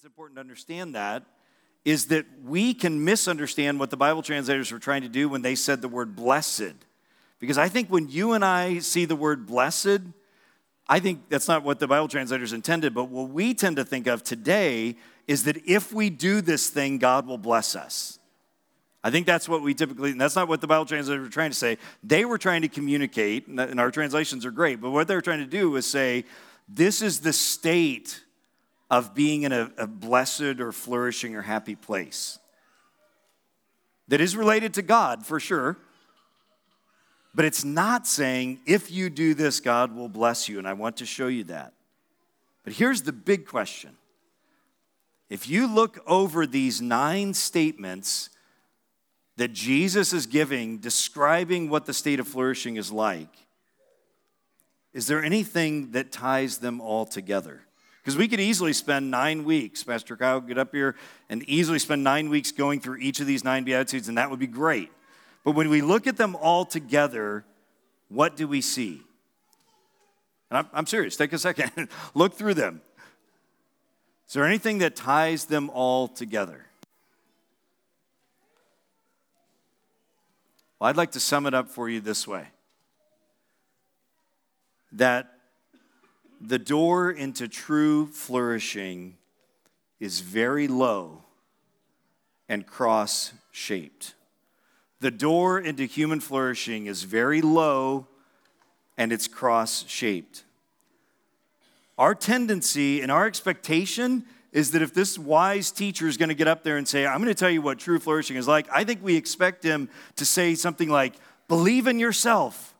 it's important to understand that is that we can misunderstand what the Bible translators were trying to do when they said the word blessed. Because I think when you and I see the word blessed, I think that's not what the Bible translators intended, but what we tend to think of today is that if we do this thing, God will bless us. I think that's what we typically, and that's not what the Bible translators were trying to say. They were trying to communicate, and our translations are great, but what they were trying to do was say, this is the state of being in a, a blessed or flourishing or happy place that is related to God for sure. But it's not saying, if you do this, God will bless you. And I want to show you that. But here's the big question if you look over these nine statements that Jesus is giving, describing what the state of flourishing is like, is there anything that ties them all together? Because we could easily spend nine weeks, Pastor Kyle get up here and easily spend nine weeks going through each of these nine Beatitudes, and that would be great. But when we look at them all together, what do we see? And I'm, I'm serious, take a second, look through them. Is there anything that ties them all together? Well, I'd like to sum it up for you this way that the door into true flourishing is very low and cross shaped. The door into human flourishing is very low and it's cross shaped. Our tendency and our expectation is that if this wise teacher is going to get up there and say, I'm going to tell you what true flourishing is like, I think we expect him to say something like, Believe in yourself.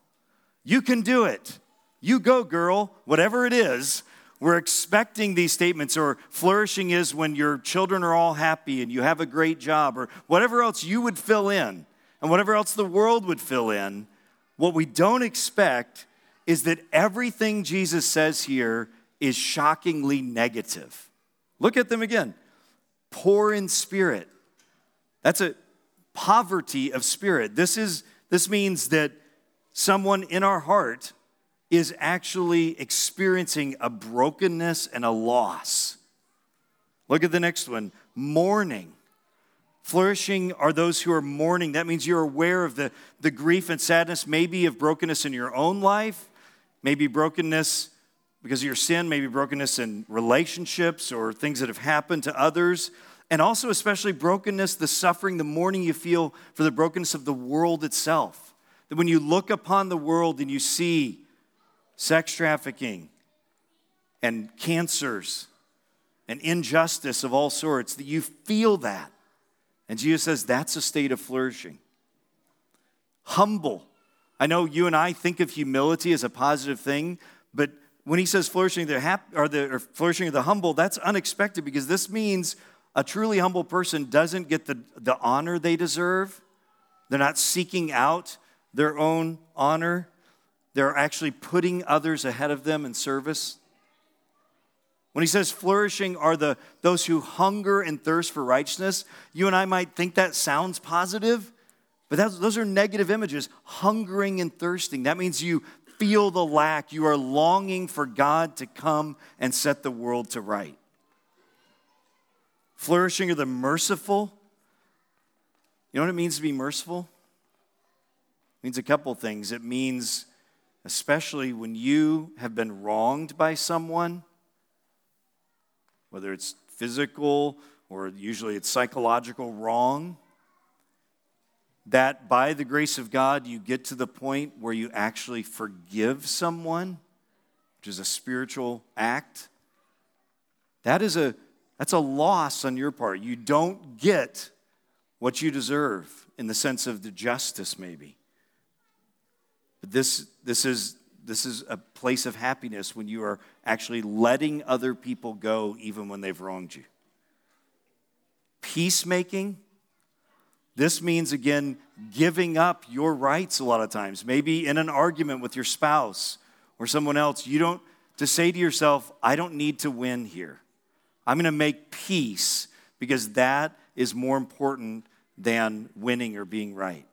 You can do it. You go, girl, whatever it is. We're expecting these statements, or flourishing is when your children are all happy and you have a great job, or whatever else you would fill in, and whatever else the world would fill in. What we don't expect is that everything Jesus says here is shockingly negative. Look at them again. Poor in spirit. That's a poverty of spirit. This is this means that someone in our heart is actually experiencing a brokenness and a loss. Look at the next one mourning. Flourishing are those who are mourning. That means you're aware of the, the grief and sadness, maybe of brokenness in your own life, maybe brokenness because of your sin, maybe brokenness in relationships or things that have happened to others, and also, especially, brokenness, the suffering, the mourning you feel for the brokenness of the world itself. That when you look upon the world and you see sex trafficking, and cancers and injustice of all sorts, that you feel that. And Jesus says that's a state of flourishing. Humble. I know you and I think of humility as a positive thing, but when he says flourishing the hap- or the or flourishing of the humble, that's unexpected because this means a truly humble person doesn't get the, the honor they deserve. They're not seeking out their own honor. They're actually putting others ahead of them in service. When he says flourishing are the those who hunger and thirst for righteousness, you and I might think that sounds positive, but those are negative images. Hungering and thirsting. That means you feel the lack. You are longing for God to come and set the world to right. Flourishing are the merciful. You know what it means to be merciful? It means a couple things. It means especially when you have been wronged by someone, whether it's physical or usually it's psychological wrong, that by the grace of God, you get to the point where you actually forgive someone, which is a spiritual act. That is a that's a loss on your part. You don't get what you deserve in the sense of the justice, maybe. But this, this, is, this is a place of happiness when you are actually letting other people go even when they've wronged you. Peacemaking, this means, again, giving up your rights a lot of times. Maybe in an argument with your spouse or someone else, you don't, to say to yourself, I don't need to win here. I'm going to make peace because that is more important than winning or being right.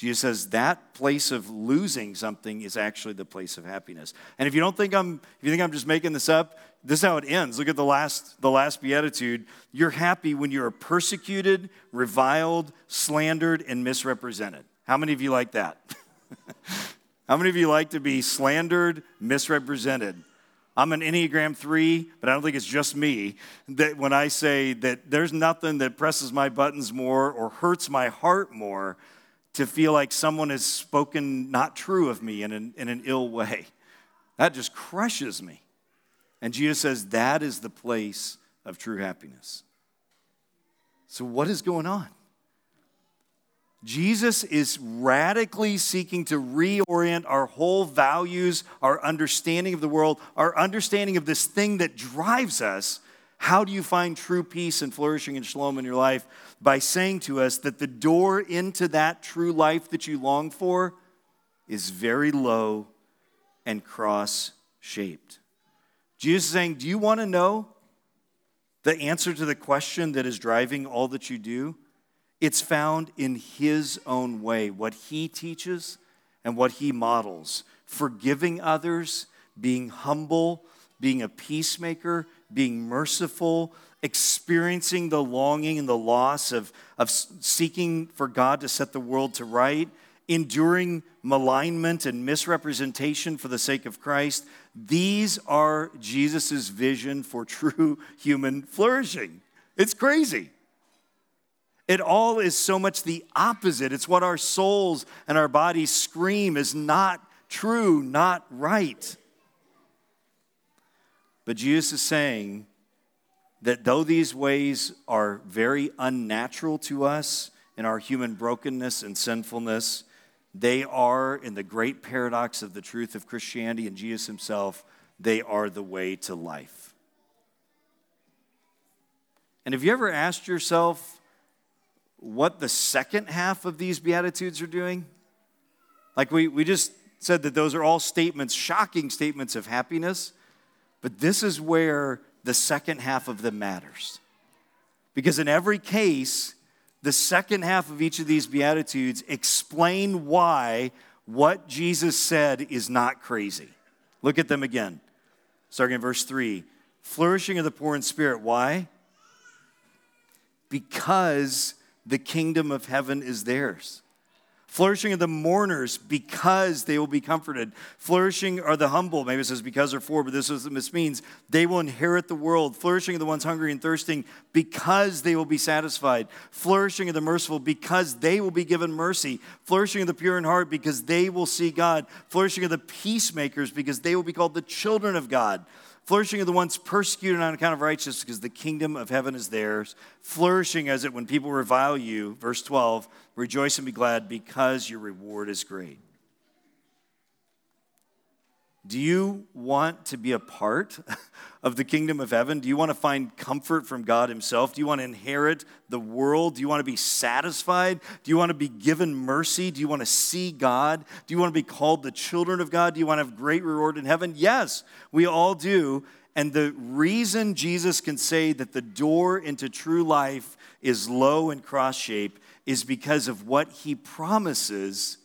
Jesus says that place of losing something is actually the place of happiness. And if you don't think I'm, if you think I'm just making this up, this is how it ends. Look at the last, the last beatitude. You're happy when you are persecuted, reviled, slandered, and misrepresented. How many of you like that? how many of you like to be slandered, misrepresented? I'm an Enneagram 3, but I don't think it's just me. That when I say that there's nothing that presses my buttons more or hurts my heart more to feel like someone has spoken not true of me in an, in an ill way. That just crushes me. And Jesus says that is the place of true happiness. So, what is going on? Jesus is radically seeking to reorient our whole values, our understanding of the world, our understanding of this thing that drives us. How do you find true peace and flourishing and shalom in your life? By saying to us that the door into that true life that you long for is very low and cross shaped. Jesus is saying, Do you want to know the answer to the question that is driving all that you do? It's found in His own way, what He teaches and what He models. Forgiving others, being humble, being a peacemaker, being merciful, experiencing the longing and the loss of, of seeking for God to set the world to right, enduring malignment and misrepresentation for the sake of Christ. These are Jesus' vision for true human flourishing. It's crazy. It all is so much the opposite. It's what our souls and our bodies scream is not true, not right. But Jesus is saying that though these ways are very unnatural to us in our human brokenness and sinfulness, they are, in the great paradox of the truth of Christianity and Jesus himself, they are the way to life. And have you ever asked yourself what the second half of these Beatitudes are doing? Like we, we just said that those are all statements, shocking statements of happiness, but this is where the second half of them matters. Because in every case, the second half of each of these Beatitudes explain why what Jesus said is not crazy. Look at them again. Starting in verse 3 Flourishing of the poor in spirit. Why? Because the kingdom of heaven is theirs. Flourishing are the mourners because they will be comforted. Flourishing are the humble. Maybe it says because or for, but this is what this means. They will inherit the world. Flourishing are the ones hungry and thirsting because they will be satisfied. Flourishing are the merciful because they will be given mercy. Flourishing are the pure in heart because they will see God. Flourishing are the peacemakers because they will be called the children of God. Flourishing are the ones persecuted on account of righteousness because the kingdom of heaven is theirs. Flourishing as it when people revile you, verse 12, rejoice and be glad because your reward is great. Do you want to be a part of the kingdom of heaven? Do you want to find comfort from God Himself? Do you want to inherit the world? Do you want to be satisfied? Do you want to be given mercy? Do you want to see God? Do you want to be called the children of God? Do you want to have great reward in heaven? Yes, we all do. And the reason Jesus can say that the door into true life is low and cross shaped is because of what He promises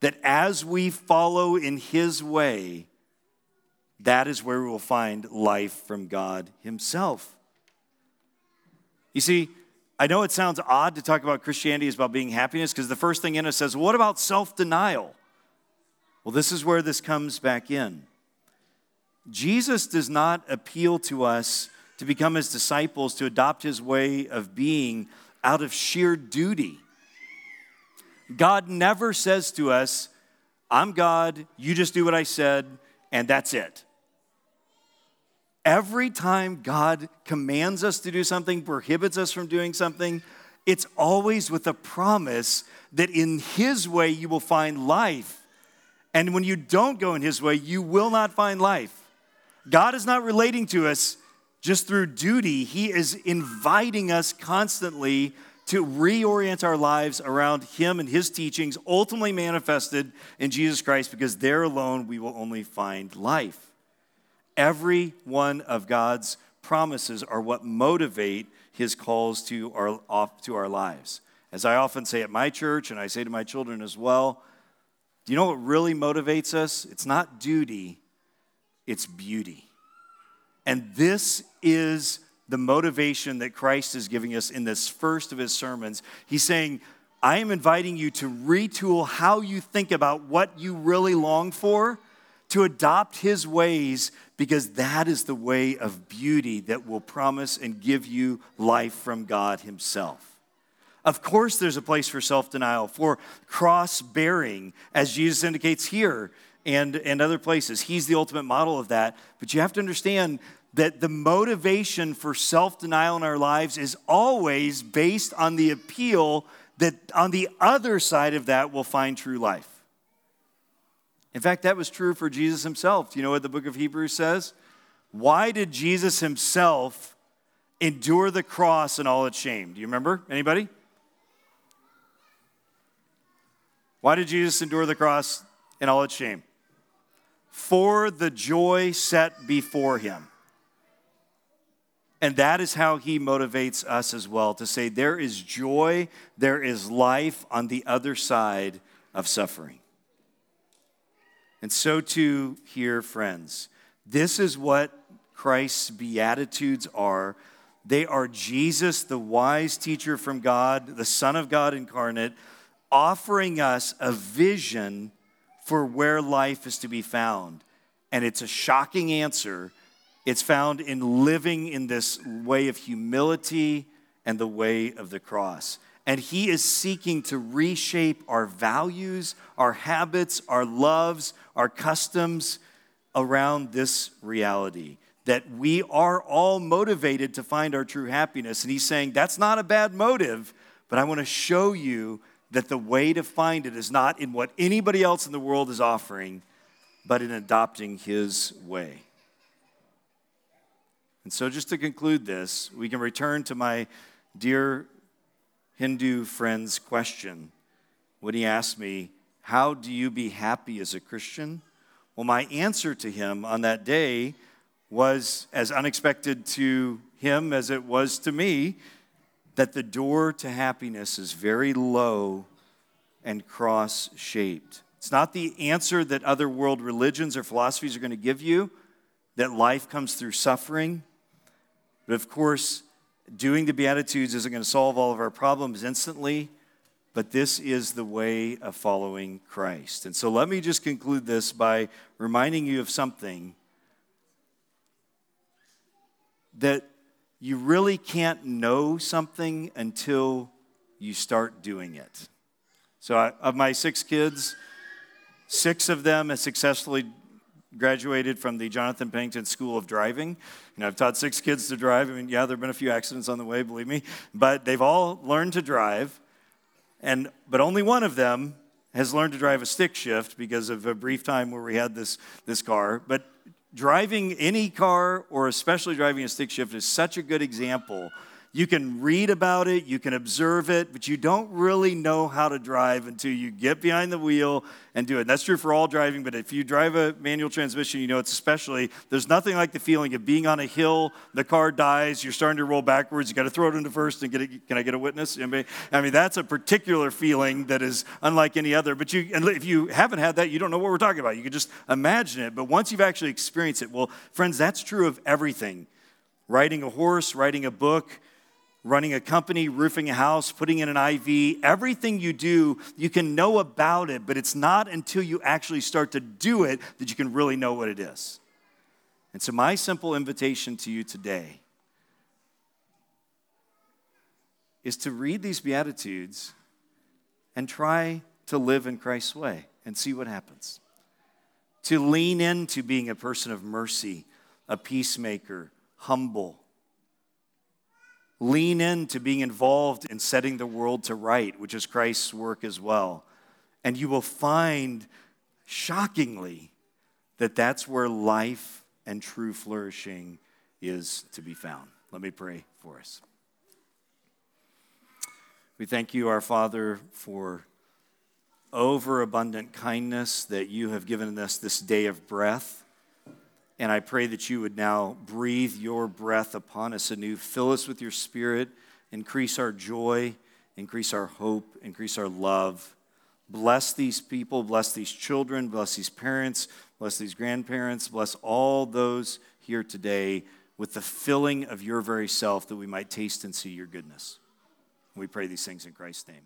that as we follow in His way, that is where we will find life from God Himself. You see, I know it sounds odd to talk about Christianity as about being happiness because the first thing in us says, what about self denial? Well, this is where this comes back in. Jesus does not appeal to us to become his disciples, to adopt his way of being out of sheer duty. God never says to us, I'm God, you just do what I said, and that's it. Every time God commands us to do something, prohibits us from doing something, it's always with a promise that in His way you will find life. And when you don't go in His way, you will not find life. God is not relating to us just through duty, He is inviting us constantly to reorient our lives around Him and His teachings, ultimately manifested in Jesus Christ, because there alone we will only find life. Every one of God's promises are what motivate his calls to our, to our lives. As I often say at my church, and I say to my children as well, do you know what really motivates us? It's not duty, it's beauty. And this is the motivation that Christ is giving us in this first of his sermons. He's saying, I am inviting you to retool how you think about what you really long for, to adopt his ways, because that is the way of beauty that will promise and give you life from God himself. Of course, there's a place for self denial, for cross bearing, as Jesus indicates here and, and other places. He's the ultimate model of that. But you have to understand that the motivation for self denial in our lives is always based on the appeal that on the other side of that we'll find true life. In fact, that was true for Jesus himself. Do you know what the book of Hebrews says? Why did Jesus himself endure the cross and all its shame? Do you remember? Anybody? Why did Jesus endure the cross and all its shame? For the joy set before him. And that is how he motivates us as well to say there is joy, there is life on the other side of suffering. And so, too, here, friends, this is what Christ's Beatitudes are. They are Jesus, the wise teacher from God, the Son of God incarnate, offering us a vision for where life is to be found. And it's a shocking answer. It's found in living in this way of humility and the way of the cross. And He is seeking to reshape our values, our habits, our loves, our customs around this reality that we are all motivated to find our true happiness. And He's saying, that's not a bad motive, but I want to show you that the way to find it is not in what anybody else in the world is offering, but in adopting his way. And so, just to conclude this, we can return to my dear Hindu friend's question when he asked me, How do you be happy as a Christian? Well, my answer to him on that day was as unexpected to him as it was to me that the door to happiness is very low and cross shaped. It's not the answer that other world religions or philosophies are going to give you, that life comes through suffering. But of course, doing the Beatitudes isn't going to solve all of our problems instantly, but this is the way of following Christ. And so let me just conclude this by reminding you of something that you really can't know something until you start doing it. So, I, of my six kids, six of them have successfully graduated from the Jonathan Pennington School of Driving. You know, I've taught six kids to drive. I mean, yeah, there have been a few accidents on the way, believe me, but they've all learned to drive. And but only one of them has learned to drive a stick shift because of a brief time where we had this this car. But driving any car, or especially driving a stick shift, is such a good example you can read about it, you can observe it, but you don't really know how to drive until you get behind the wheel and do it. And that's true for all driving, but if you drive a manual transmission, you know it's especially, there's nothing like the feeling of being on a hill, the car dies, you're starting to roll backwards, you got to throw it into first and get it. Can I get a witness? I mean, that's a particular feeling that is unlike any other. But you, and if you haven't had that, you don't know what we're talking about. You can just imagine it. But once you've actually experienced it, well, friends, that's true of everything. Riding a horse, writing a book, running a company, roofing a house, putting in an IV, everything you do, you can know about it, but it's not until you actually start to do it that you can really know what it is. And so, my simple invitation to you today is to read these Beatitudes and try to live in Christ's way and see what happens. To lean into being a person of mercy, a peacemaker, humble Lean into being involved in setting the world to right, which is Christ's work as well. And you will find, shockingly, that that's where life and true flourishing is to be found. Let me pray for us. We thank you, our Father, for overabundant kindness that you have given us this day of breath. And I pray that you would now breathe your breath upon us anew. Fill us with your spirit. Increase our joy. Increase our hope. Increase our love. Bless these people. Bless these children. Bless these parents. Bless these grandparents. Bless all those here today with the filling of your very self that we might taste and see your goodness. We pray these things in Christ's name.